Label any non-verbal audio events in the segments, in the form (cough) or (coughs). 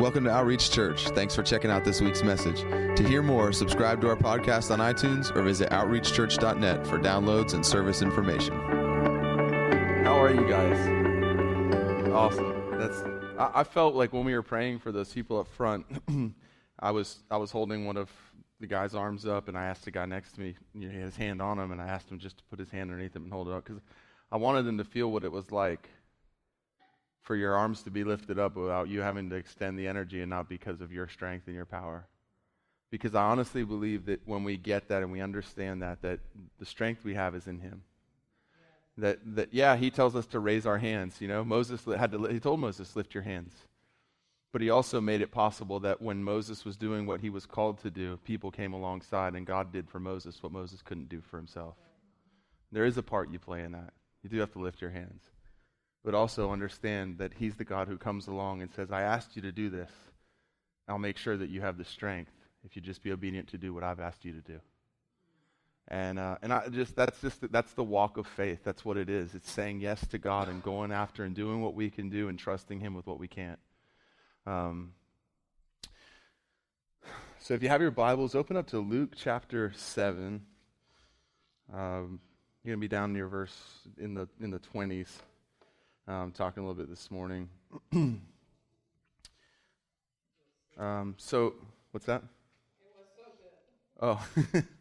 Welcome to Outreach Church. Thanks for checking out this week's message. To hear more, subscribe to our podcast on iTunes or visit outreachchurch.net for downloads and service information. How are you guys? Awesome. That's. I, I felt like when we were praying for those people up front, (clears throat) I was I was holding one of the guy's arms up, and I asked the guy next to me, you know, he had his hand on him, and I asked him just to put his hand underneath him and hold it up because I wanted him to feel what it was like for your arms to be lifted up without you having to extend the energy and not because of your strength and your power. Because I honestly believe that when we get that and we understand that, that the strength we have is in Him. That, that yeah, He tells us to raise our hands. You know, Moses had to, He told Moses, lift your hands. But He also made it possible that when Moses was doing what he was called to do, people came alongside and God did for Moses what Moses couldn't do for himself. There is a part you play in that. You do have to lift your hands but also understand that He's the God who comes along and says, I asked you to do this. I'll make sure that you have the strength if you just be obedient to do what I've asked you to do. And, uh, and I just, that's just, the, that's the walk of faith. That's what it is. It's saying yes to God and going after and doing what we can do and trusting Him with what we can't. Um, so if you have your Bibles, open up to Luke chapter 7. Um, you're going to be down near verse in the, in the 20s um, talking a little bit this morning. (clears throat) um, so, what's that? Oh,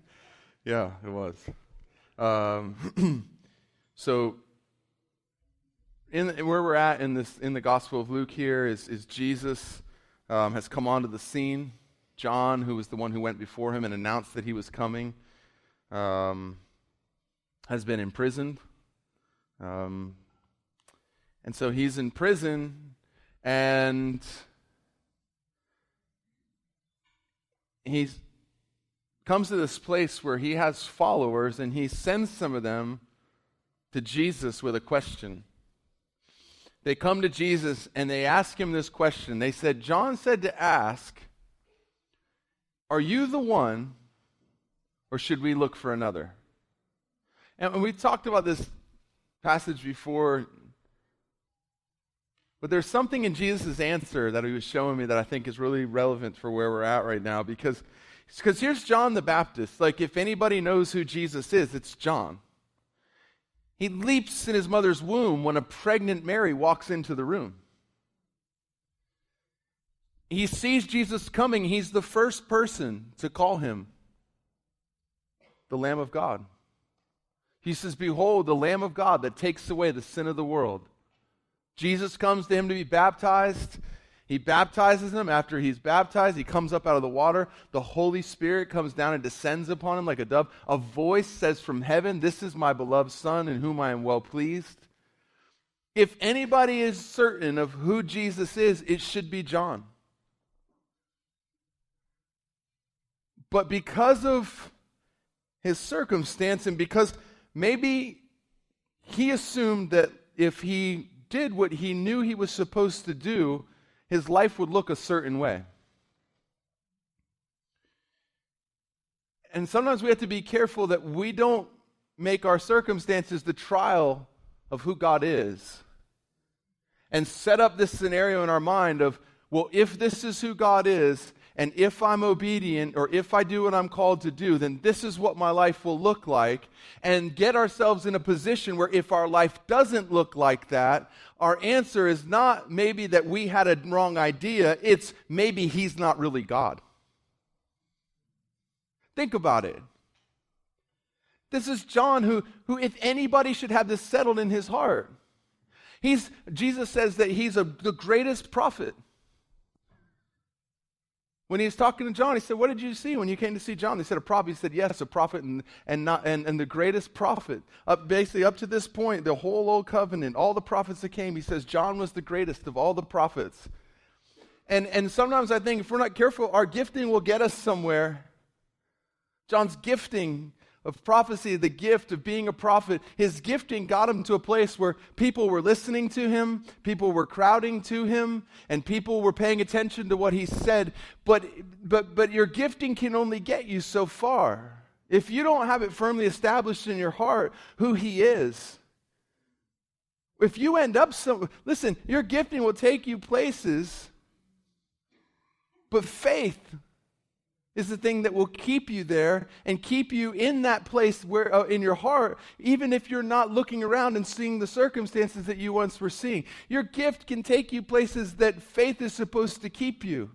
(laughs) yeah, it was. Um, (clears throat) so, in where we're at in this in the Gospel of Luke here is is Jesus um, has come onto the scene. John, who was the one who went before him and announced that he was coming, um, has been imprisoned. Um, and so he's in prison and he comes to this place where he has followers and he sends some of them to Jesus with a question. They come to Jesus and they ask him this question. They said, John said to ask, Are you the one, or should we look for another? And we talked about this passage before but there's something in Jesus' answer that he was showing me that I think is really relevant for where we're at right now because because here's John the Baptist. Like if anybody knows who Jesus is, it's John. He leaps in his mother's womb when a pregnant Mary walks into the room. He sees Jesus coming. He's the first person to call him the Lamb of God. He says, Behold, the Lamb of God that takes away the sin of the world. Jesus comes to him to be baptized. He baptizes him. After he's baptized, he comes up out of the water. The Holy Spirit comes down and descends upon him like a dove. A voice says from heaven, This is my beloved Son in whom I am well pleased. If anybody is certain of who Jesus is, it should be John. But because of his circumstance and because maybe he assumed that if he did what he knew he was supposed to do, his life would look a certain way. And sometimes we have to be careful that we don't make our circumstances the trial of who God is. And set up this scenario in our mind of, well, if this is who God is, and if I'm obedient or if I do what I'm called to do, then this is what my life will look like. And get ourselves in a position where if our life doesn't look like that, our answer is not maybe that we had a wrong idea, it's maybe He's not really God. Think about it. This is John who, who if anybody should have this settled in his heart. He's, Jesus says that he's a, the greatest prophet. When he was talking to John, he said, What did you see when you came to see John? They said, A prophet. He said, Yes, a prophet and, and, not, and, and the greatest prophet. Up, basically, up to this point, the whole Old Covenant, all the prophets that came, he says, John was the greatest of all the prophets. And, and sometimes I think if we're not careful, our gifting will get us somewhere. John's gifting of prophecy, the gift of being a prophet, his gifting got him to a place where people were listening to him, people were crowding to him, and people were paying attention to what he said. But, but, but your gifting can only get you so far. If you don't have it firmly established in your heart who he is, if you end up some, listen, your gifting will take you places But faith is the thing that will keep you there and keep you in that place where uh, in your heart even if you're not looking around and seeing the circumstances that you once were seeing. Your gift can take you places that faith is supposed to keep you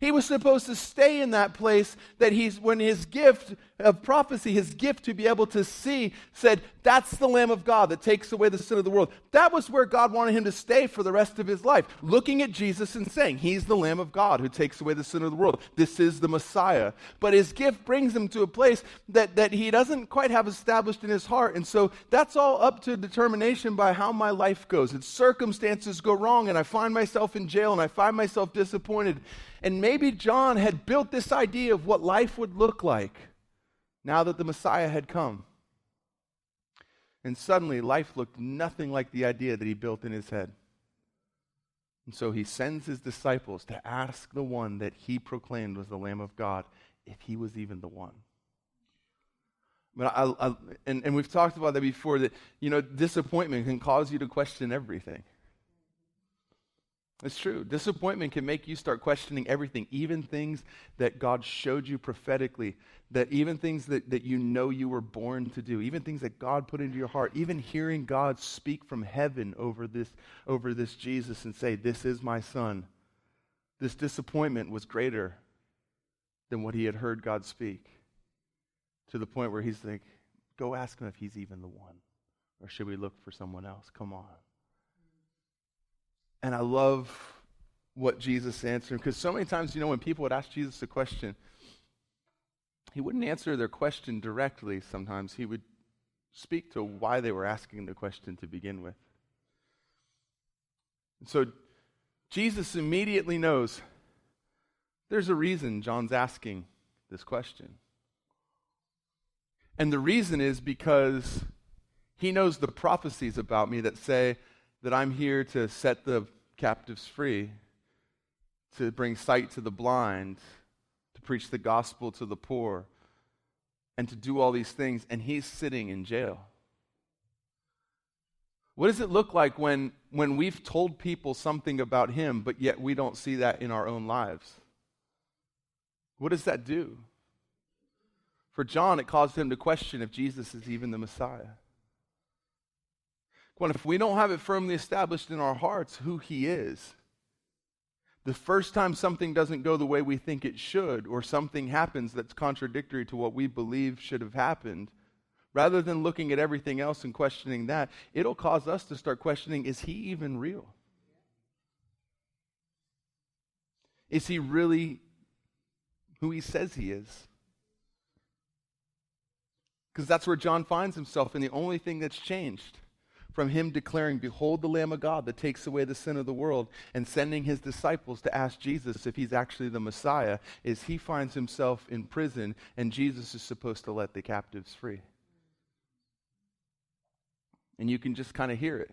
he was supposed to stay in that place that he's, when his gift of prophecy, his gift to be able to see, said, That's the Lamb of God that takes away the sin of the world. That was where God wanted him to stay for the rest of his life, looking at Jesus and saying, He's the Lamb of God who takes away the sin of the world. This is the Messiah. But his gift brings him to a place that, that he doesn't quite have established in his heart. And so that's all up to determination by how my life goes. Its circumstances go wrong, and I find myself in jail, and I find myself disappointed. And maybe John had built this idea of what life would look like now that the Messiah had come. And suddenly, life looked nothing like the idea that he built in his head. And so he sends his disciples to ask the one that he proclaimed was the Lamb of God if he was even the one. But I, I, and, and we've talked about that before that, you know, disappointment can cause you to question everything. It's true. Disappointment can make you start questioning everything, even things that God showed you prophetically, that even things that, that you know you were born to do, even things that God put into your heart, even hearing God speak from heaven over this, over this Jesus and say, This is my son. This disappointment was greater than what he had heard God speak. To the point where he's like, Go ask him if he's even the one. Or should we look for someone else? Come on. And I love what Jesus answered because so many times, you know, when people would ask Jesus a question, he wouldn't answer their question directly sometimes. He would speak to why they were asking the question to begin with. And so Jesus immediately knows there's a reason John's asking this question. And the reason is because he knows the prophecies about me that say that I'm here to set the captives free, to bring sight to the blind, to preach the gospel to the poor, and to do all these things, and he's sitting in jail. What does it look like when, when we've told people something about him, but yet we don't see that in our own lives? What does that do? For John, it caused him to question if Jesus is even the Messiah. Well, if we don't have it firmly established in our hearts who He is, the first time something doesn't go the way we think it should, or something happens that's contradictory to what we believe should have happened, rather than looking at everything else and questioning that, it'll cause us to start questioning is He even real? Is He really who He says He is? Because that's where John finds himself, and the only thing that's changed from him declaring, Behold the Lamb of God that takes away the sin of the world, and sending his disciples to ask Jesus if he's actually the Messiah, is he finds himself in prison, and Jesus is supposed to let the captives free. And you can just kind of hear it.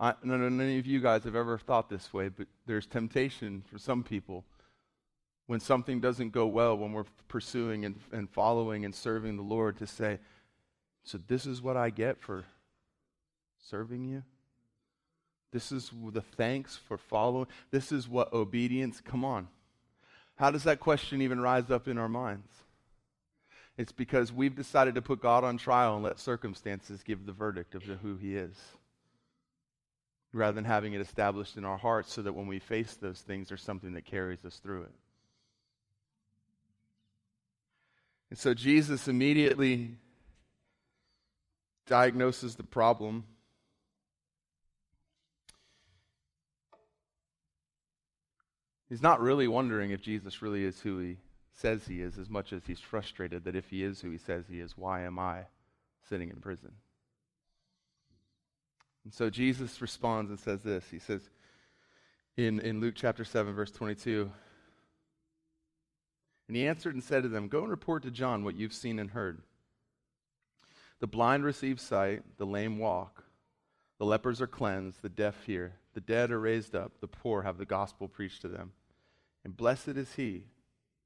I don't know if any of you guys have ever thought this way, but there's temptation for some people when something doesn't go well, when we're pursuing and, and following and serving the Lord, to say, so, this is what I get for serving you? This is the thanks for following. This is what obedience. Come on. How does that question even rise up in our minds? It's because we've decided to put God on trial and let circumstances give the verdict of who He is. Rather than having it established in our hearts so that when we face those things, there's something that carries us through it. And so Jesus immediately diagnoses the problem. He's not really wondering if Jesus really is who he says he is, as much as he's frustrated that if he is who he says he is, why am I sitting in prison? And so Jesus responds and says this. He says in, in Luke chapter 7, verse 22, and he answered and said to them, Go and report to John what you've seen and heard. The blind receive sight, the lame walk, the lepers are cleansed, the deaf hear, the dead are raised up, the poor have the gospel preached to them. And blessed is he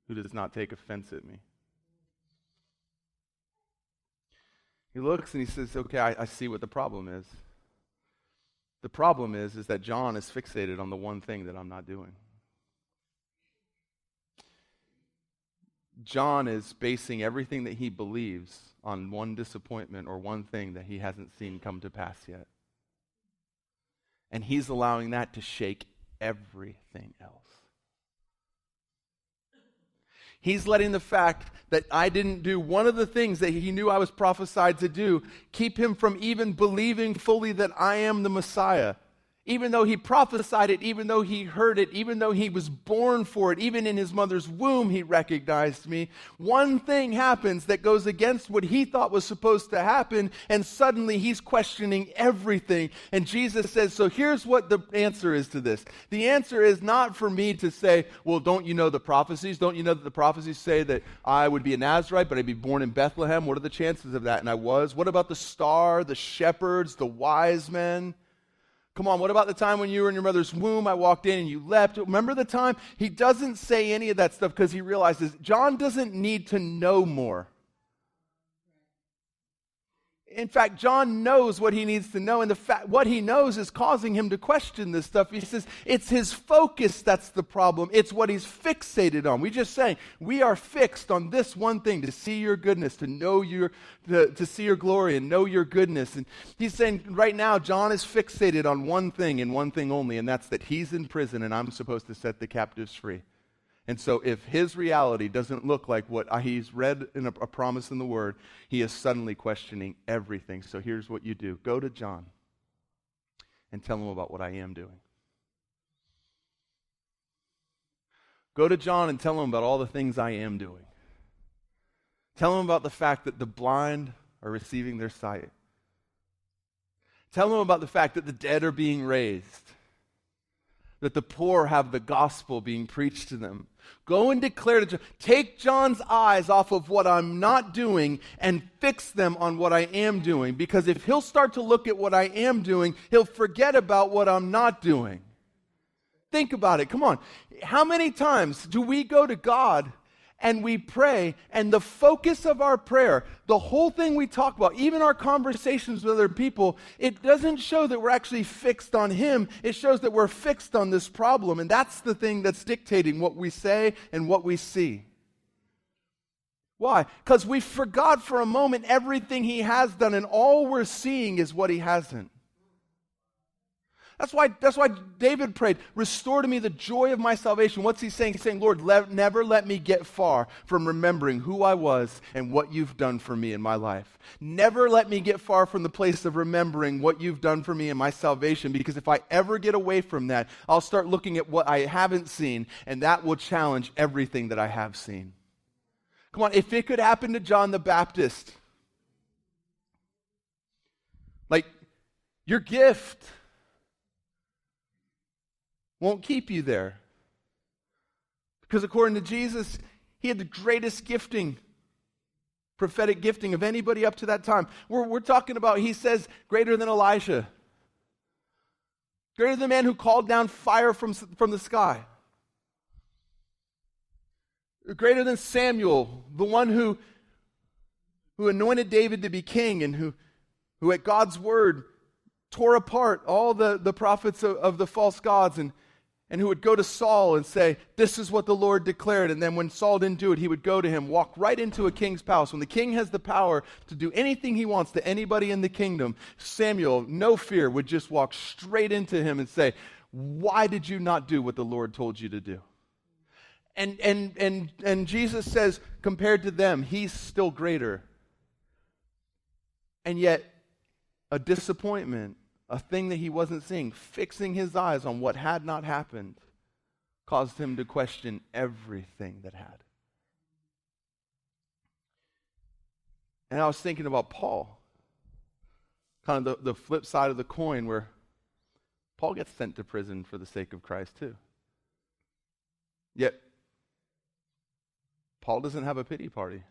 who does not take offense at me. He looks and he says, Okay, I, I see what the problem is. The problem is, is that John is fixated on the one thing that I'm not doing. John is basing everything that he believes on one disappointment or one thing that he hasn't seen come to pass yet. And he's allowing that to shake everything else. He's letting the fact that I didn't do one of the things that he knew I was prophesied to do keep him from even believing fully that I am the Messiah even though he prophesied it, even though he heard it, even though he was born for it, even in his mother's womb, he recognized me. One thing happens that goes against what he thought was supposed to happen, and suddenly he's questioning everything. And Jesus says, So here's what the answer is to this. The answer is not for me to say, Well, don't you know the prophecies? Don't you know that the prophecies say that I would be a Nazarite, but I'd be born in Bethlehem? What are the chances of that? And I was. What about the star, the shepherds, the wise men? Come on, what about the time when you were in your mother's womb? I walked in and you left. Remember the time? He doesn't say any of that stuff because he realizes John doesn't need to know more. In fact, John knows what he needs to know, and the fact what he knows is causing him to question this stuff. He says it's his focus that's the problem. It's what he's fixated on. We just saying we are fixed on this one thing: to see your goodness, to know your, to, to see your glory, and know your goodness. And he's saying right now, John is fixated on one thing and one thing only, and that's that he's in prison, and I'm supposed to set the captives free. And so, if his reality doesn't look like what he's read in a, a, promise in the Word, he is suddenly questioning everything. So, here's what you do go to John and tell him about what I am doing. Go to John and tell him about all the things I am doing. Tell him about the fact that the blind are receiving their sight. Tell him about the fact that the dead are being raised that the poor have the gospel being preached to them. Go and declare to John, take John's eyes off of what I'm not doing and fix them on what I am doing. Because if he'll start to look at what I am doing, he'll forget about what I'm not doing. Think about it. Come on. How many times do we go to God and we pray, and the focus of our prayer, the whole thing we talk about, even our conversations with other people, it doesn't show that we're actually fixed on Him. It shows that we're fixed on this problem. And that's the thing that's dictating what we say and what we see. Why? Because we forgot for a moment everything He has done, and all we're seeing is what He hasn't. That's why, that's why David prayed, Restore to me the joy of my salvation. What's he saying? He's saying, Lord, never let me get far from remembering who I was and what you've done for me in my life. Never let me get far from the place of remembering what you've done for me in my salvation, because if I ever get away from that, I'll start looking at what I haven't seen, and that will challenge everything that I have seen. Come on, if it could happen to John the Baptist, like your gift won't keep you there. Because according to Jesus, he had the greatest gifting, prophetic gifting of anybody up to that time. We're, we're talking about, he says, greater than Elijah, greater than the man who called down fire from, from the sky, greater than Samuel, the one who, who anointed David to be king and who, who at God's word tore apart all the, the prophets of, of the false gods and and who would go to Saul and say, This is what the Lord declared. And then when Saul didn't do it, he would go to him, walk right into a king's palace. When the king has the power to do anything he wants to anybody in the kingdom, Samuel, no fear, would just walk straight into him and say, Why did you not do what the Lord told you to do? And, and, and, and Jesus says, compared to them, he's still greater. And yet, a disappointment a thing that he wasn't seeing, fixing his eyes on what had not happened, caused him to question everything that had. And I was thinking about Paul, kind of the, the flip side of the coin, where Paul gets sent to prison for the sake of Christ, too. Yet, Paul doesn't have a pity party.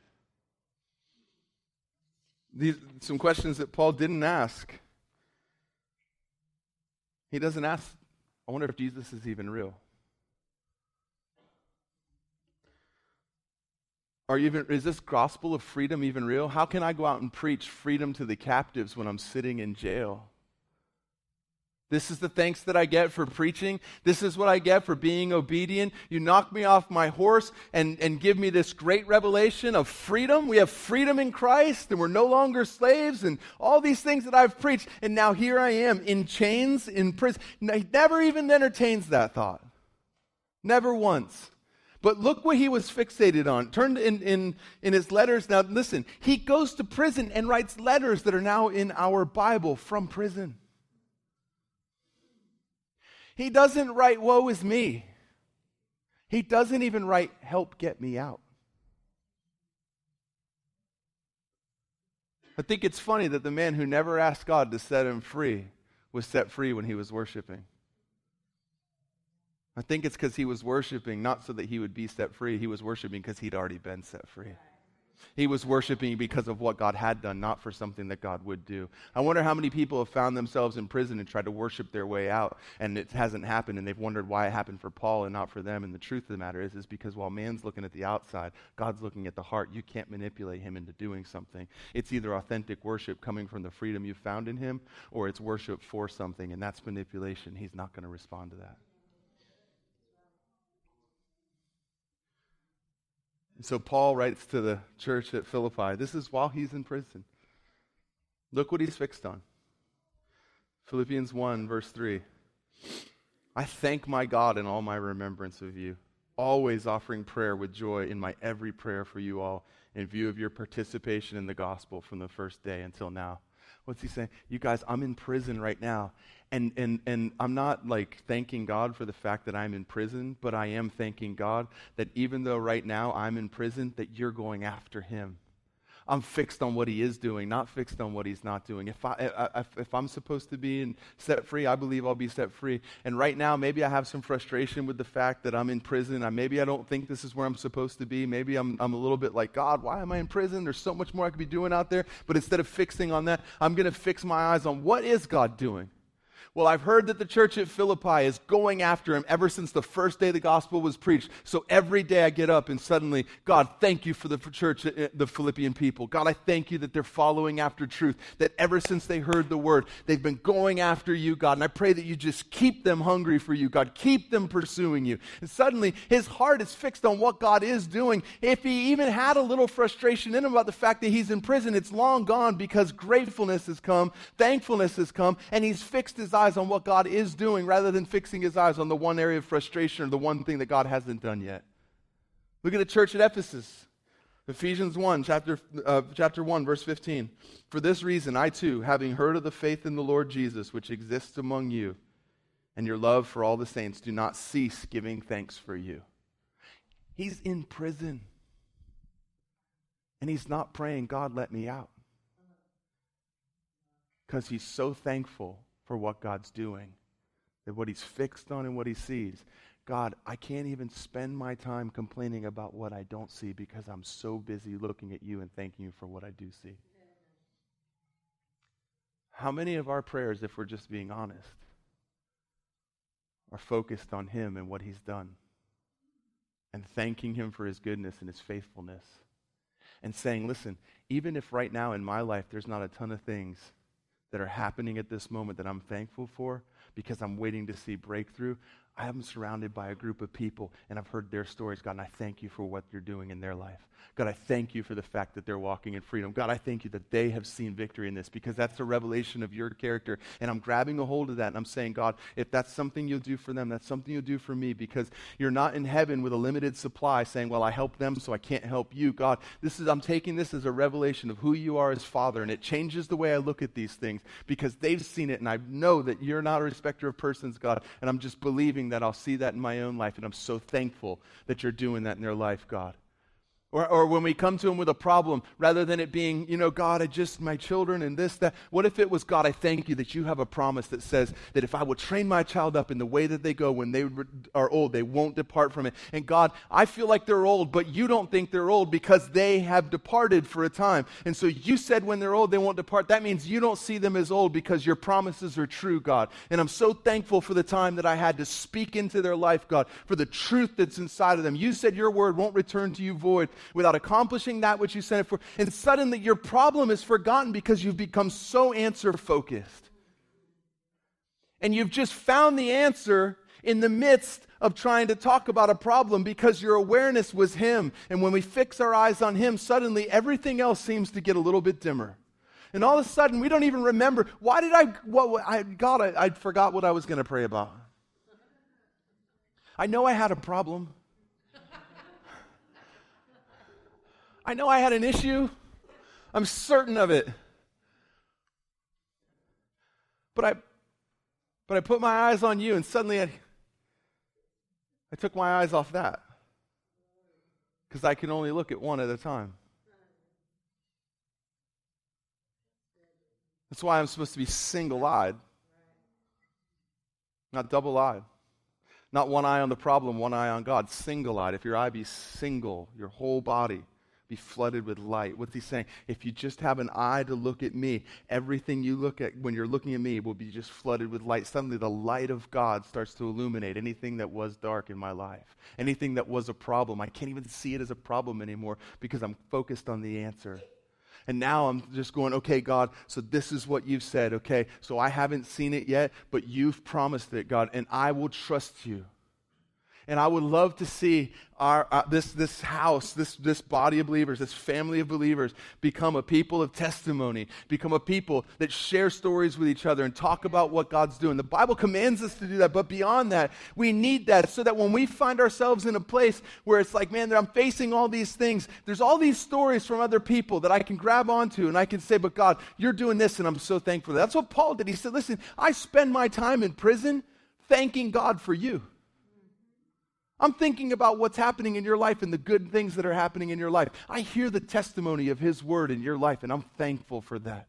These, some questions that Paul didn't ask he doesn't ask, I wonder if Jesus is even real. Are even, is this gospel of freedom even real? How can I go out and preach freedom to the captives when I'm sitting in jail? This is the thanks that I get for preaching. This is what I get for being obedient. You knock me off my horse and, and give me this great revelation of freedom. We have freedom in Christ and we're no longer slaves and all these things that I've preached. And now here I am in chains, in prison. He never even entertains that thought. Never once. But look what he was fixated on. Turned in, in, in his letters. Now, listen, he goes to prison and writes letters that are now in our Bible from prison. He doesn't write, Woe is me. He doesn't even write, Help get me out. I think it's funny that the man who never asked God to set him free was set free when he was worshiping. I think it's because he was worshiping not so that he would be set free. He was worshiping because he'd already been set free. He was worshiping because of what God had done, not for something that God would do. I wonder how many people have found themselves in prison and tried to worship their way out, and it hasn't happened, and they've wondered why it happened for Paul and not for them. And the truth of the matter is, is because while man's looking at the outside, God's looking at the heart. You can't manipulate him into doing something. It's either authentic worship coming from the freedom you found in him, or it's worship for something, and that's manipulation. He's not going to respond to that. And so Paul writes to the church at Philippi. This is while he's in prison. Look what he's fixed on. Philippians 1, verse 3. I thank my God in all my remembrance of you, always offering prayer with joy in my every prayer for you all, in view of your participation in the gospel from the first day until now. What's he saying? You guys, I'm in prison right now, and, and, and I'm not like thanking God for the fact that I'm in prison, but I am thanking God that even though right now I'm in prison, that you're going after him. I'm fixed on what he is doing, not fixed on what he's not doing. If, I, if, I'm supposed to be set free, I believe I'll be set free. And right now, maybe I have some frustration with the fact that I'm in prison. I, maybe I don't think this is where I'm supposed to be. Maybe I'm, I'm a little bit like, God, why am I in prison? There's so much more I could be doing out there. But instead of fixing on that, I'm going to fix my eyes on what is God doing? Well, I've heard that the church at Philippi is going after him ever since the first day the gospel was preached. So every day I get up and suddenly, God, thank you for the church, uh, the Philippian people. God, I thank you that they're following after truth, that ever since they heard the word, they've been going after you, God. And I pray that you just keep them hungry for you, God. Keep them pursuing you. And suddenly his heart is fixed on what God is doing. If he even had a little frustration in him about the fact that he's in prison, it's long gone because gratefulness has come, thankfulness has come, and he's fixed his eyes on what God is doing rather than fixing his eyes on the one area of frustration or the one thing that God hasn't done yet. Look at the church at Ephesus. Ephesians 1, chapter, uh, chapter 1, verse 15. For this reason, I too, having heard of the faith in the Lord Jesus, which exists among you, and your love for all the saints, do not cease giving thanks for you. He's in prison. And he's not praying, God, let me out. Because he's so thankful for what God's doing, that what He's fixed on and what He sees. God, I can't even spend my time complaining about what I don't see because I'm so busy looking at you and thanking you for what I do see. How many of our prayers, if we're just being honest, are focused on Him and what He's done? And thanking Him for His goodness and His faithfulness. And saying, listen, even if right now in my life there's not a ton of things that are happening at this moment that I'm thankful for because I'm waiting to see breakthrough. I am surrounded by a group of people and I've heard their stories, God, and I thank you for what you're doing in their life. God, I thank you for the fact that they're walking in freedom. God, I thank you that they have seen victory in this because that's a revelation of your character. And I'm grabbing a hold of that and I'm saying, God, if that's something you'll do for them, that's something you'll do for me because you're not in heaven with a limited supply saying, well, I help them so I can't help you. God, this is, I'm taking this as a revelation of who you are as Father. And it changes the way I look at these things because they've seen it and I know that you're not a respecter of persons, God. And I'm just believing that I'll see that in my own life. And I'm so thankful that you're doing that in their life, God. Or, or when we come to Him with a problem, rather than it being, you know, God, I just, my children and this, that. What if it was, God, I thank you that you have a promise that says that if I will train my child up in the way that they go when they are old, they won't depart from it. And God, I feel like they're old, but you don't think they're old because they have departed for a time. And so you said when they're old, they won't depart. That means you don't see them as old because your promises are true, God. And I'm so thankful for the time that I had to speak into their life, God, for the truth that's inside of them. You said your word won't return to you void without accomplishing that which you sent it for. And suddenly your problem is forgotten because you've become so answer focused. And you've just found the answer in the midst of trying to talk about a problem because your awareness was Him. And when we fix our eyes on Him, suddenly everything else seems to get a little bit dimmer. And all of a sudden, we don't even remember why did I, what, I God, I, I forgot what I was going to pray about. I know I had a problem. I know I had an issue. I'm certain of it. But I, but I put my eyes on you, and suddenly I, I took my eyes off that because I can only look at one at a time. That's why I'm supposed to be single eyed, not double eyed. Not one eye on the problem, one eye on God. Single eyed. If your eye be single, your whole body be flooded with light. What's he saying? If you just have an eye to look at me, everything you look at when you're looking at me will be just flooded with light. Suddenly, the light of God starts to illuminate anything that was dark in my life, anything that was a problem. I can't even see it as a problem anymore because I'm focused on the answer. And now I'm just going, okay, God, so this is what you've said, okay? So I haven't seen it yet, but you've promised it, God, and I will trust you. And I would love to see our, uh, this, this house, this, this body of believers, this family of believers become a people of testimony, become a people that share stories with each other and talk about what God's doing. The Bible commands us to do that, but beyond that, we need that so that when we find ourselves in a place where it's like, man, I'm facing all these things, there's all these stories from other people that I can grab onto and I can say, but God, you're doing this and I'm so thankful. That's what Paul did. He said, listen, I spend my time in prison thanking God for you. I'm thinking about what's happening in your life and the good things that are happening in your life. I hear the testimony of His word in your life, and I'm thankful for that.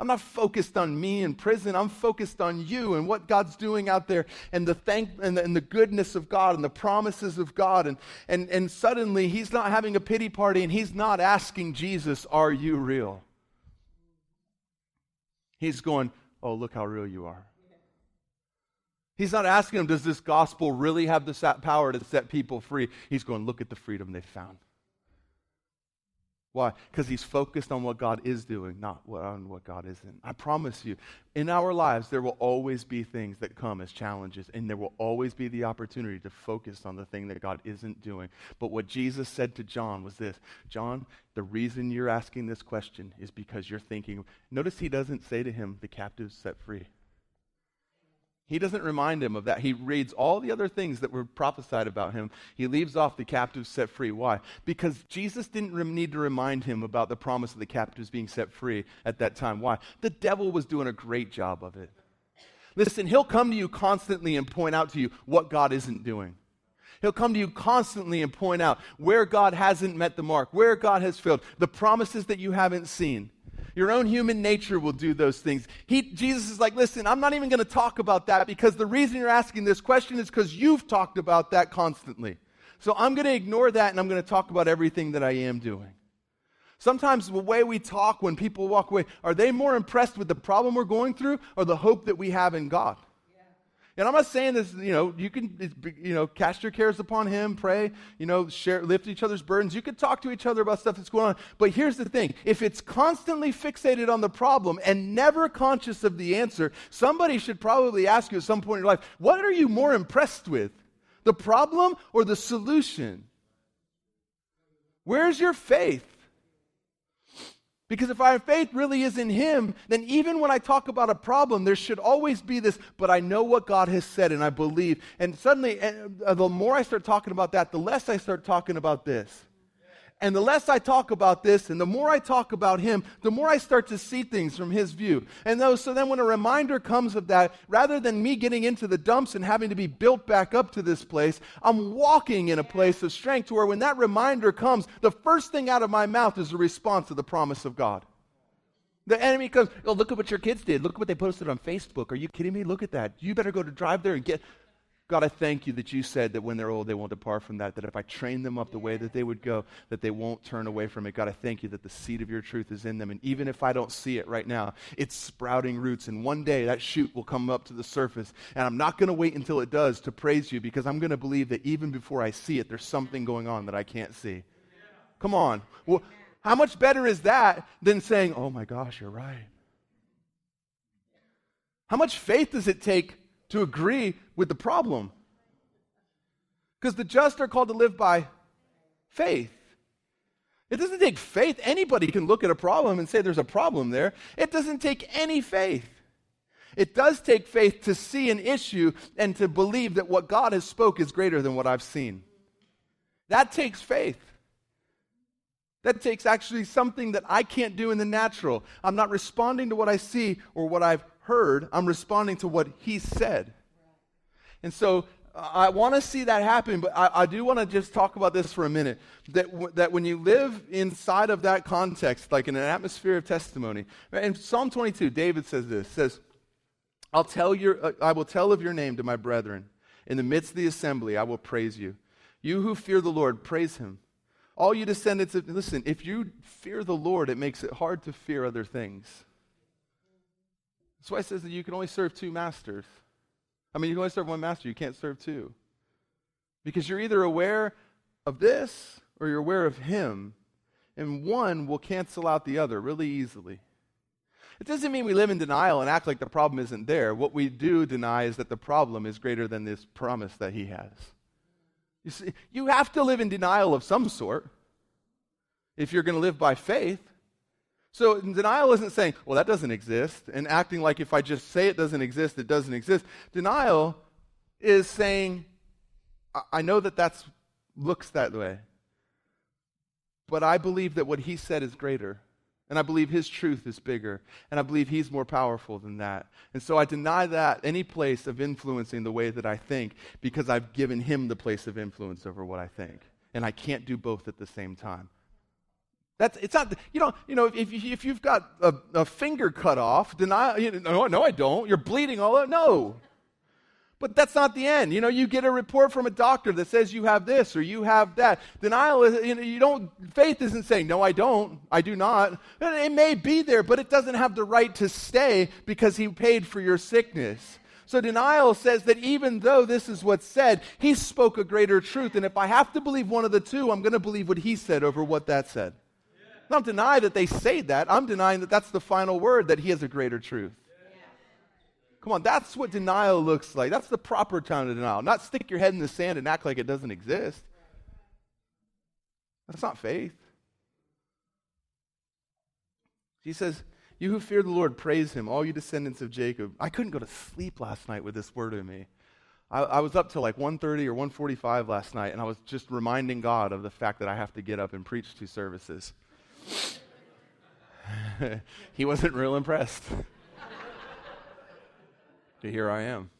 I'm not focused on me in prison. I'm focused on you and what God's doing out there and the thank and the, and the, goodness of God and the promises of God. And, and, and suddenly he's not having a pity party and he's not asking Jesus, Are you real? He's going, Oh, look how real you are. He's not asking him, does this gospel really have the power to set people free? He's going, look at the freedom they found. Why? Because he's focused on what God is doing, not on what God isn't. I promise you, in our lives, there will always be things that come as challenges, and there will always be the opportunity to focus on the thing that God isn't doing. But what Jesus said to John was this John, the reason you're asking this question is because you're thinking. Notice he doesn't say to him, the captives set free. He doesn't remind him of that. He reads all the other things that were prophesied about him. He leaves off the captives set free. Why? Because Jesus didn't need to remind him about the promise of the captives being set free at that time. Why? The devil was doing a great job of it. Listen, he'll come to you constantly and point out to you what God isn't doing. He'll come to you constantly and point out where God hasn't met the mark, where God has failed, the promises that you haven't seen. Your own human nature will do those things. He, Jesus is like, listen, I'm not even going to talk about that because the reason you're asking this question is because you've talked about that constantly. So I'm going to ignore that and I'm going to talk about everything that I am doing. Sometimes the way we talk when people walk away, are they more impressed with the problem we're going through or the hope that we have in God? And I'm not saying this, you know, you can, you know, cast your cares upon him, pray, you know, share, lift each other's burdens. You can talk to each other about stuff that's going on. But here's the thing if it's constantly fixated on the problem and never conscious of the answer, somebody should probably ask you at some point in your life, what are you more impressed with? The problem or the solution? Where's your faith? Because if our faith really is in Him, then even when I talk about a problem, there should always be this, but I know what God has said and I believe. And suddenly, uh, the more I start talking about that, the less I start talking about this. And the less I talk about this and the more I talk about him, the more I start to see things from his view. And those, so then when a reminder comes of that, rather than me getting into the dumps and having to be built back up to this place, I'm walking in a place of strength where when that reminder comes, the first thing out of my mouth is a response to the promise of God. The enemy comes, oh, look at what your kids did. Look at what they posted on Facebook. Are you kidding me? Look at that. You better go to drive there and get. God, I thank you that you said that when they're old, they won't depart from that, that if I train them up the way that they would go, that they won't turn away from it. God, I thank you that the seed of your truth is in them. And even if I don't see it right now, it's sprouting roots. And one day that shoot will come up to the surface. And I'm not going to wait until it does to praise you because I'm going to believe that even before I see it, there's something going on that I can't see. Come on. Well, how much better is that than saying, oh my gosh, you're right? How much faith does it take to agree with the problem? Because the just are called to live by faith. It doesn't take faith. Anybody can look at a problem and say there's a problem there. It doesn't take any faith. It does take faith to see an issue and to believe that what God has spoke is greater than what I've seen. That takes faith. That takes actually something that I can't do in the natural. I'm not responding to what I see or what I've heard, I'm responding to what he said. And so I want to see that happen, but I, I do want to just talk about this for a minute. That, w- that when you live inside of that context, like in an atmosphere of testimony, in Psalm 22, David says this, says, I'll tell your, uh, I will tell of your name to my brethren. In the midst of the assembly, I will praise you. You who fear the Lord, praise him. All you descendants of, listen, if you fear the Lord, it makes it hard to fear other things. That's why it says that you can only serve two masters. I mean, you can only serve one master, you can't serve two. Because you're either aware of this or you're aware of him, and one will cancel out the other really easily. It doesn't mean we live in denial and act like the problem isn't there. What we do deny is that the problem is greater than this promise that he has. You see, you have to live in denial of some sort if you're going to live by faith. So denial isn't saying, well, that doesn't exist, and acting like if I just say it doesn't exist, it doesn't exist. Denial is saying, I know that that looks that way, but I believe that what he said is greater. And I believe his truth is bigger. And I believe he's more powerful than that. And so I deny that any place of influencing the way that I think because I've given him the place of influence over what I think. And I can't do both at the same time. That's, it's not, you know, you know if, if you've got a, a finger cut off, deny, you know, no, no, I don't. You're bleeding all out. No. But that's not the end. You know, you get a report from a doctor that says you have this or you have that. Denial is, you know, you don't, faith isn't saying, no, I don't. I do not. It may be there, but it doesn't have the right to stay because he paid for your sickness. So denial says that even though this is what's said, he spoke a greater truth. And if I have to believe one of the two, I'm going to believe what he said over what that said. Don't deny that they say that. I'm denying that that's the final word, that he has a greater truth. Come on, that's what denial looks like. That's the proper time of denial. Not stick your head in the sand and act like it doesn't exist. That's not faith. He says, You who fear the Lord, praise him, all you descendants of Jacob. I couldn't go to sleep last night with this word in me. I, I was up till like 1.30 or 1.45 last night, and I was just reminding God of the fact that I have to get up and preach two services. (laughs) he wasn't real impressed. (laughs) here I am.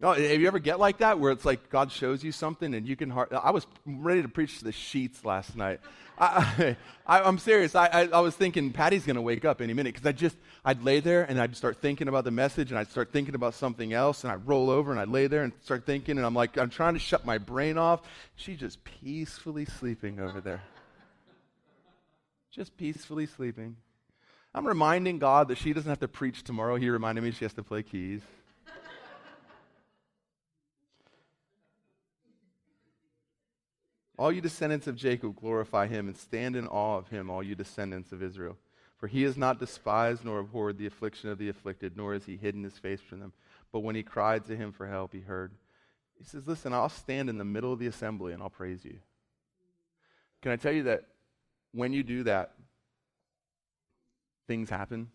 No, have you ever get like that where it's like God shows you something and you can I was ready to preach to the sheets last night. I, (laughs) am serious. I, I, I, was thinking Patty's going to wake up any minute because I just, I'd lay there and I'd start thinking about the message and I'd start thinking about something else and I'd roll over and I'd lay there and start thinking and I'm like, I'm trying to shut my brain off. She's just peacefully sleeping over there just peacefully sleeping. I'm reminding God that she doesn't have to preach tomorrow. He reminded me she has to play keys. all you descendants of Jacob, glorify him and stand in awe of him, all you descendants of Israel. For he has not despised nor abhorred the affliction of the afflicted, nor has he hidden his face from them. But when he cried to him for help, he heard. He says, Listen, I'll stand in the middle of the assembly and I'll praise you. Can I tell you that when you do that, things happen.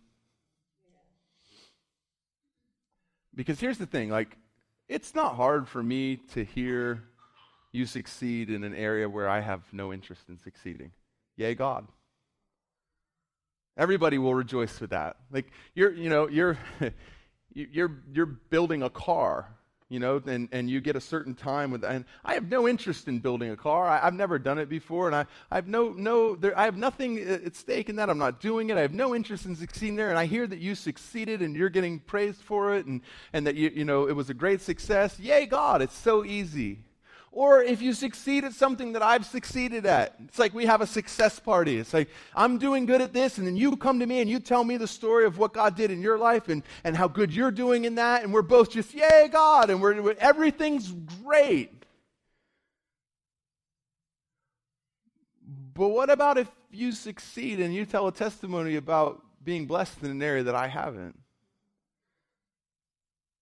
Because here's the thing like, it's not hard for me to hear you succeed in an area where I have no interest in succeeding. Yay, God. Everybody will rejoice with that. Like you're, you know, you're, (laughs) you're, you're building a car you know, and, and you get a certain time with, and I have no interest in building a car. I, have never done it before, and I, I have no, no, there, I have nothing at stake in that. I'm not doing it. I have no interest in succeeding there, and I hear that you succeeded and you're getting praised for it, and, and that you, you know, it was a great success. Yay, God, it's so easy. Or if you succeed at something that I've succeeded at, it's like we have a success party. It's like, I'm doing good at this, and then you come to me and you tell me the story of what God did in your life and, and how good you're doing in that, and we're both just, yay, God, and we're, everything's great. But what about if you succeed and you tell a testimony about being blessed in an area that I haven't?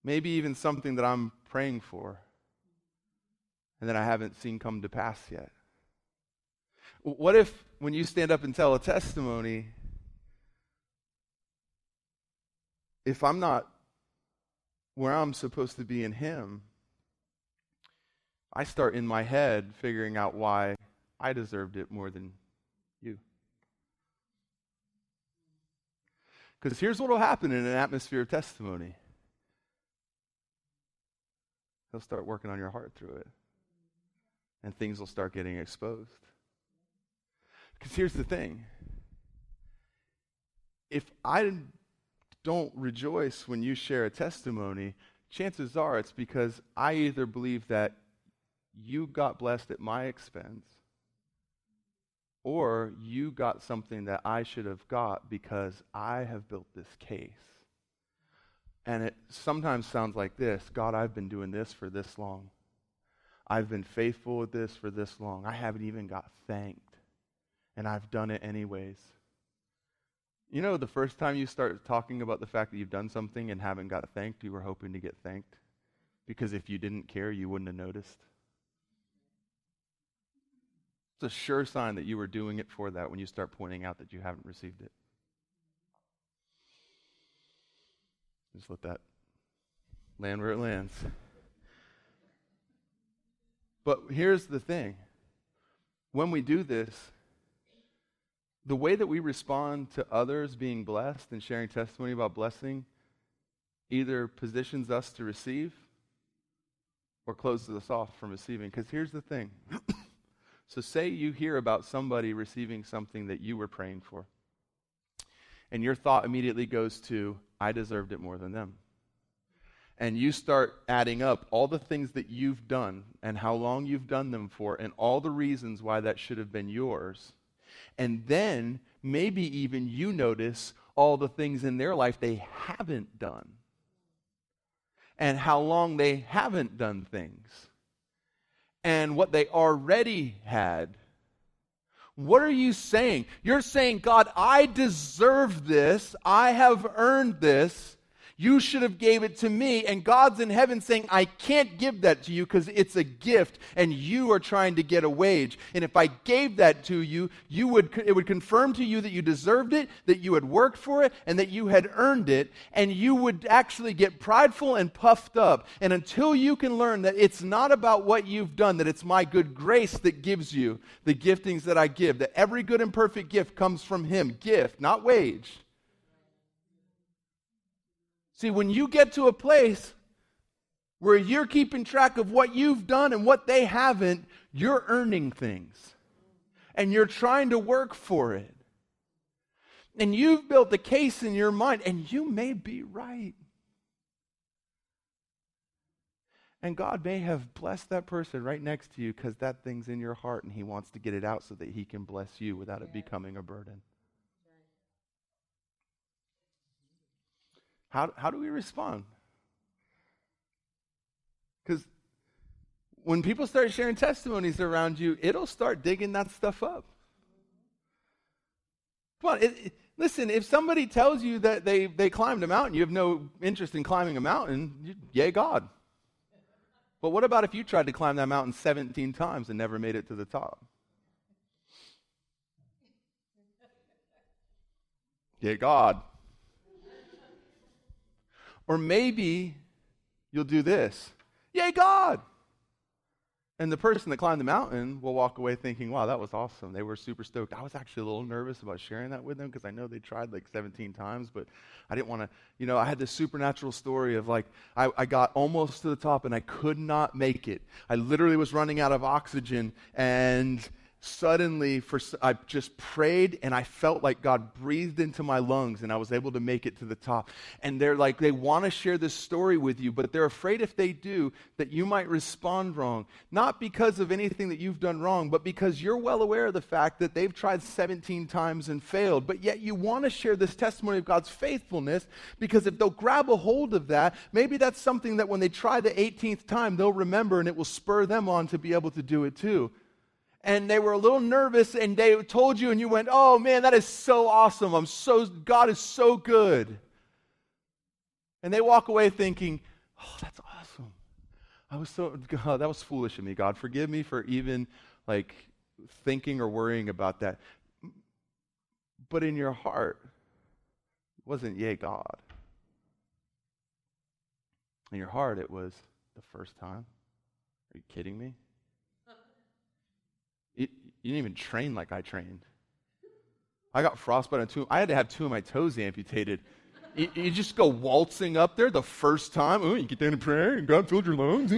Maybe even something that I'm praying for and that I haven't seen come to pass yet. What if when you stand up and tell a testimony, if I'm not where I'm supposed to be in Him, I start in my head figuring out why I deserved it more than you. Because here's what will happen in an atmosphere of testimony He'll start working on your heart through it, and things will start getting exposed. Because here's the thing if I don't rejoice when you share a testimony, chances are it's because I either believe that you got blessed at my expense or you got something that I should have got because I have built this case. And it sometimes sounds like this God, I've been doing this for this long. I've been faithful with this for this long. I haven't even got thanked. And I've done it anyways. You know, the first time you start talking about the fact that you've done something and haven't got thanked, you were hoping to get thanked. Because if you didn't care, you wouldn't have noticed. It's a sure sign that you were doing it for that when you start pointing out that you haven't received it. Just let that land where it lands. But here's the thing when we do this, the way that we respond to others being blessed and sharing testimony about blessing either positions us to receive or closes us off from receiving. Because here's the thing (coughs) So, say you hear about somebody receiving something that you were praying for, and your thought immediately goes to, I deserved it more than them. And you start adding up all the things that you've done and how long you've done them for, and all the reasons why that should have been yours. And then maybe even you notice all the things in their life they haven't done, and how long they haven't done things and what they already had. What are you saying? You're saying, God, I deserve this. I have earned this. You should have gave it to me. And God's in heaven saying, I can't give that to you because it's a gift and you are trying to get a wage. And if I gave that to you, you would, it would confirm to you that you deserved it, that you had worked for it, and that you had earned it. And you would actually get prideful and puffed up. And until you can learn that it's not about what you've done, that it's my good grace that gives you the giftings that I give, that every good and perfect gift comes from Him, gift, not wage See, when you get to a place where you're keeping track of what you've done and what they haven't, you're earning things. And you're trying to work for it. And you've built a case in your mind, and you may be right. And God may have blessed that person right next to you because that thing's in your heart and He wants to get it out so that He can bless you without it becoming a burden. How, how do we respond? Because when people start sharing testimonies around you, it'll start digging that stuff up. Come on, it, it, listen, if somebody tells you that they, they climbed a mountain, you have no interest in climbing a mountain, you, yay, God. But what about if you tried to climb that mountain 17 times and never made it to the top? Yay, God. Or maybe you'll do this Yay, God! And the person that climbed the mountain will walk away thinking, wow, that was awesome. They were super stoked. I was actually a little nervous about sharing that with them because I know they tried like 17 times, but I didn't want to, you know, I had this supernatural story of like, I, I got almost to the top and I could not make it. I literally was running out of oxygen and suddenly for i just prayed and i felt like god breathed into my lungs and i was able to make it to the top. And they're like they want to share this story with you but they're afraid if they do that you might respond wrong. Not because of anything that you've done wrong but because you're well aware of the fact that they've tried 17 times and failed. But yet you want to share this testimony of god's faithfulness because if they'll grab a hold of that maybe that's something that when they try the 18th time they'll remember and it will spur them on to be able to do it too and they were a little nervous and they told you and you went, "Oh man, that is so awesome. I'm so God is so good." And they walk away thinking, Oh, that's awesome. I was so, (laughs) God, that was foolish of me. God, forgive me for even like thinking or worrying about that. But in your heart, wasn't, yay, God. In your heart, it was the first time. Are you kidding me? You, didn't even train like I trained. I got frostbite on two. I had to have two of my toes amputated. You, you just go waltzing up there the first time. Oh, you get down and pray, and God filled your lungs.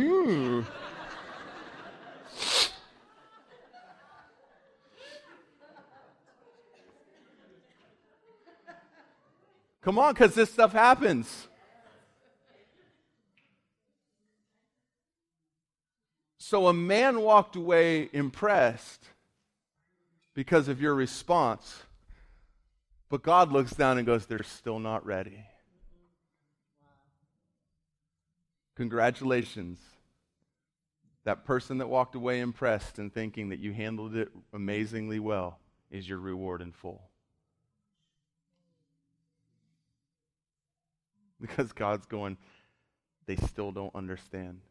Come on, because this stuff happens. So a man walked away impressed because of your response. But God looks down and goes, They're still not ready. Congratulations. That person that walked away impressed and thinking that you handled it amazingly well is your reward in full. (laughs) Because God's going, they still don't understand.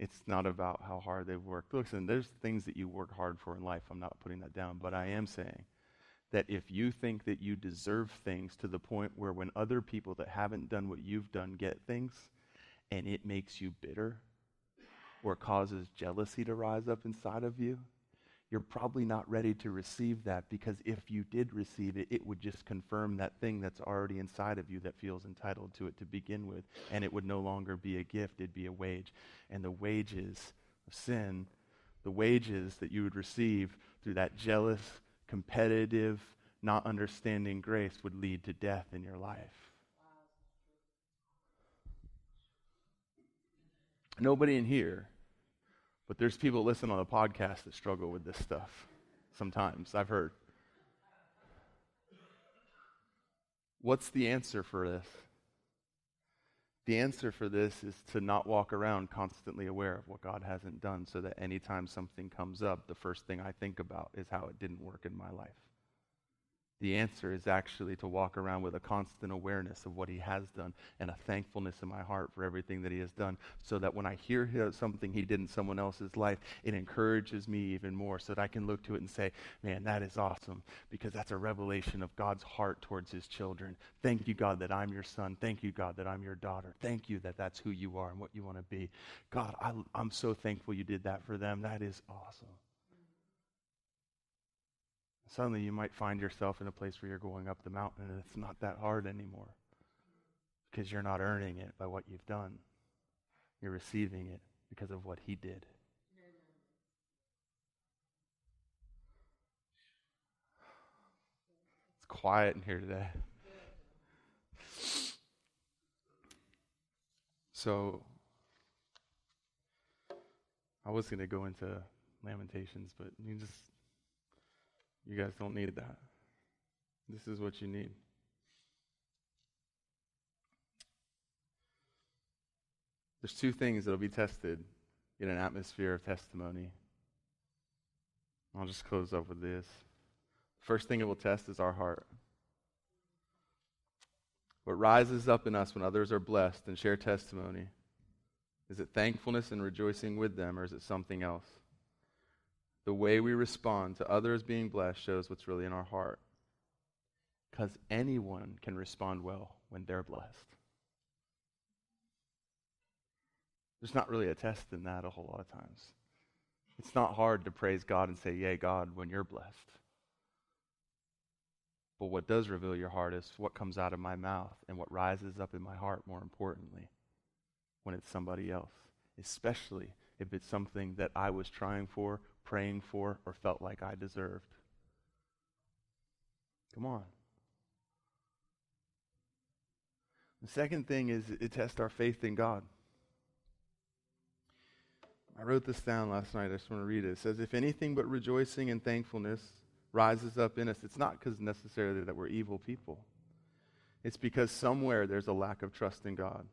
It's not about how hard they've worked. Listen, there's things that you work hard for in life. I'm not putting that down, but I am saying that if you think that you deserve things to the point where when other people that haven't done what you've done get things and it makes you bitter or causes jealousy to rise up inside of you, you're probably not ready to receive that because if you did receive it, it would just confirm that thing that's already inside of you that feels entitled to it to begin with. And it would no longer be a gift, it'd be a wage. And the wages of sin, the wages that you would receive through that jealous, competitive, not understanding grace would lead to death in your life. Nobody in here, but there's people listen on the podcast that struggle with this stuff sometimes, I've heard. What's the answer for this? The answer for this is to not walk around constantly aware of what God hasn't done so that anytime something comes up, the first thing I think about is how it didn't work in my life. The answer is actually to walk around with a constant awareness of what he has done and a thankfulness in my heart for everything that he has done, so that when I hear something he did in someone else's life, it encourages me even more, so that I can look to it and say, Man, that is awesome, because that's a revelation of God's heart towards his children. Thank you, God, that I'm your son. Thank you, God, that I'm your daughter. Thank you that that's who you are and what you want to be. God, I, I'm so thankful you did that for them. That is awesome suddenly you might find yourself in a place where you're going up the mountain and it's not that hard anymore because you're not earning it by what you've done. You're receiving it because of what He did. It's quiet in here today. So, I was going to go into Lamentations, but you just you guys don't need that. This is what you need. There's two things that'll be tested in an atmosphere of testimony. I'll just close up with this. First thing it will test is our heart. What rises up in us when others are blessed and share testimony? Is it thankfulness and rejoicing with them, or is it something else? The way we respond to others being blessed shows what's really in our heart. Because anyone can respond well when they're blessed. There's not really a test in that a whole lot of times. It's not hard to praise God and say, Yay, God, when you're blessed. But what does reveal your heart is what comes out of my mouth and what rises up in my heart, more importantly, when it's somebody else, especially if it's something that I was trying for praying for, or felt like I deserved. Come on. The second thing is it tests our faith in God. I wrote this down last night. I just want to read it. It says, If anything but rejoicing and thankfulness rises up in us, it's not because necessarily that we're evil people. It's because somewhere there's a lack of trust in God.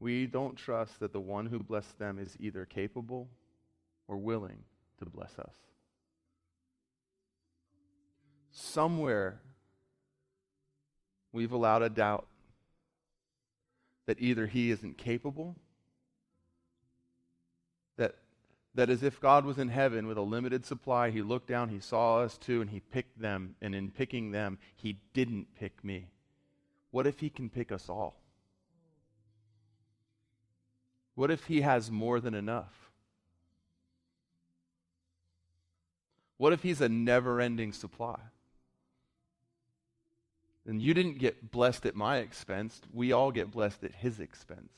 We don't trust that the one who blessed them is either capable or willing to bless us. Somewhere we've allowed a doubt that either he isn't capable, that, that as if God was in heaven with a limited supply, he looked down, he saw us too, and he picked them, and in picking them, he didn't pick me. What if he can pick us all? What if he has more than enough? What if he's a never ending supply? And you didn't get blessed at my expense. We all get blessed at his expense.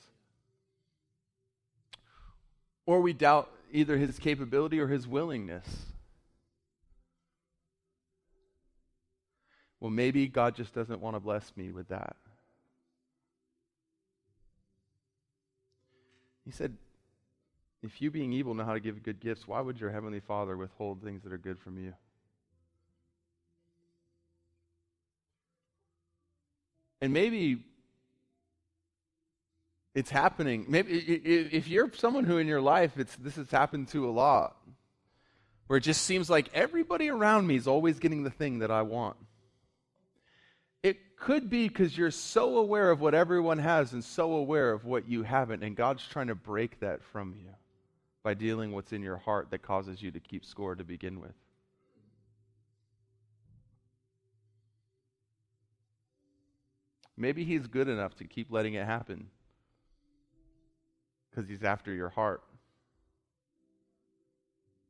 Or we doubt either his capability or his willingness. Well, maybe God just doesn't want to bless me with that. He said, If you, being evil, know how to give good gifts, why would your heavenly Father withhold things that are good from you? And maybe it's happening. Maybe if you're someone who in your life it's this has happened to a lot, where it just seems like everybody around me is always getting the thing that I want. It could be because you're so aware of what everyone has and so aware of what you haven't, and God's trying to break that from you by dealing what's in your heart that causes you to keep score to begin with. Maybe he's good enough to keep letting it happen because he's after your heart.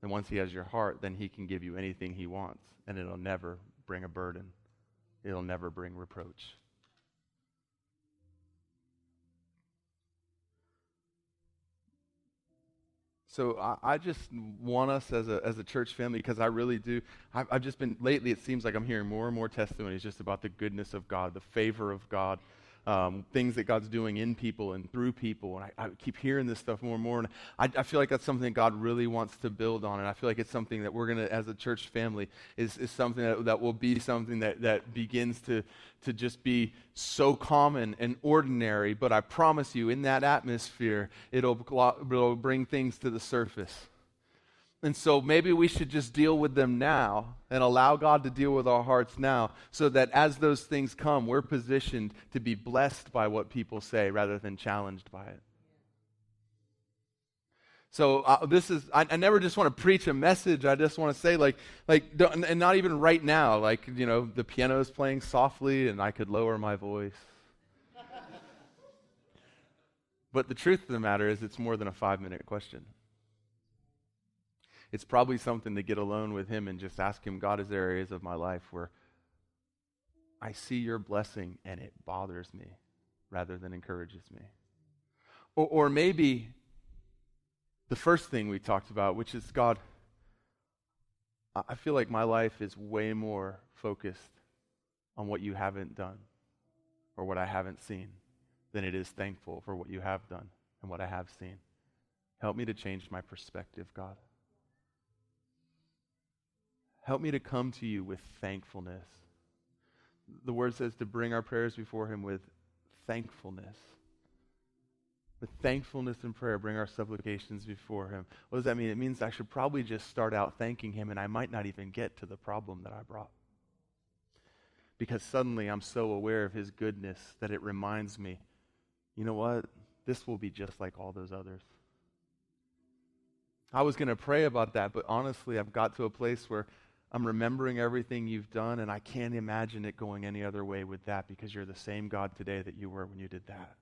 And once he has your heart, then he can give you anything he wants, and it'll never bring a burden, it'll never bring reproach. So I, I, just want us as a, as a church family, because I really do. I've, I've, just been, lately, it seems like I'm hearing more and more testimonies just about the goodness of God, the favor of God, um, things that God's doing in people and through people. And I, I keep hearing this stuff more and more. And I, I, feel like that's something God really wants to build on. And I feel like it's something that we're going to, as a church family, is, is something that, that will be something that, that begins to, to just be so common and ordinary. But I promise you, in that atmosphere, it'll, it'll bring things to the surface. And so maybe we should just deal with them now and allow God to deal with our hearts now so that as those things come, we're positioned to be blessed by what people say rather than challenged by it. So uh, this is, I, I, never just want to preach a message. I just want to say, like, like, and not even right now, like, you know, the piano is playing softly and I could lower my voice. (laughs) but the truth of the matter is, it's more than a five minute question it's probably something to get alone with Him and just ask Him, God, is there areas of my life where I see your blessing and it bothers me rather than encourages me? Or, or maybe the first thing we talked about, which is, God, I feel like my life is way more focused on what you haven't done or what I haven't seen than it is thankful for what you have done and what I have seen. Help me to change my perspective, God. Help me to come to you with thankfulness. The word says to bring our prayers before Him with thankfulness. With thankfulness and prayer, bring our supplications before Him. What does that mean? It means I should probably just start out thanking Him, and I might not even get to the problem that I brought. Because suddenly I'm so aware of His goodness that it reminds me, you know what? This will be just like all those others. I was going to pray about that, but honestly, I've got to a place where I'm remembering everything you've done, and I can't imagine it going any other way with that because you're the same God today that you were when you did that.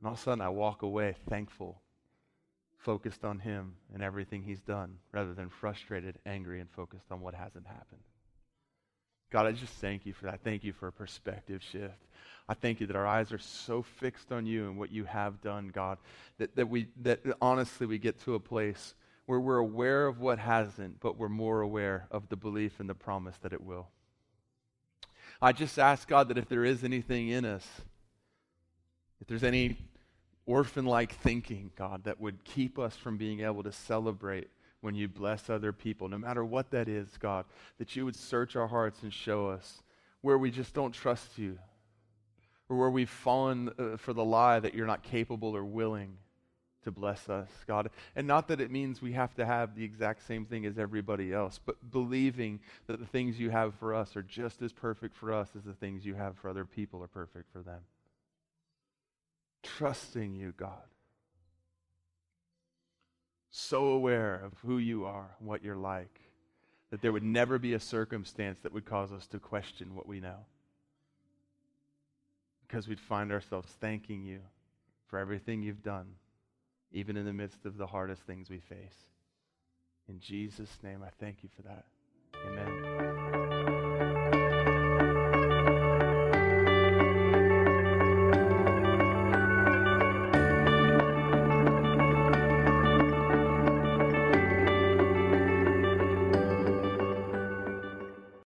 And all of a sudden, I walk away thankful, focused on Him and everything He's done, rather than frustrated, angry, and focused on what hasn't happened. God, I just thank you for that. Thank you for a perspective shift. I thank you that our eyes are so fixed on you and what you have done, God, that, that, we, that honestly we get to a place where we're aware of what hasn't, but we're more aware of the belief and the promise that it will. I just ask God that if there is anything in us, if there's any orphan like thinking, God, that would keep us from being able to celebrate when you bless other people, no matter what that is, God, that you would search our hearts and show us where we just don't trust you, or where we've fallen uh, for the lie that you're not capable or willing to bless us, God. And not that it means we have to have the exact same thing as everybody else, but believing that the things you have for us are just as perfect for us as the things you have for other people are perfect for them. Trusting you, God. So aware of who you are, what you're like, that there would never be a circumstance that would cause us to question what we know. Because we'd find ourselves thanking you for everything you've done even in the midst of the hardest things we face. In Jesus' name, I thank you for that. Amen.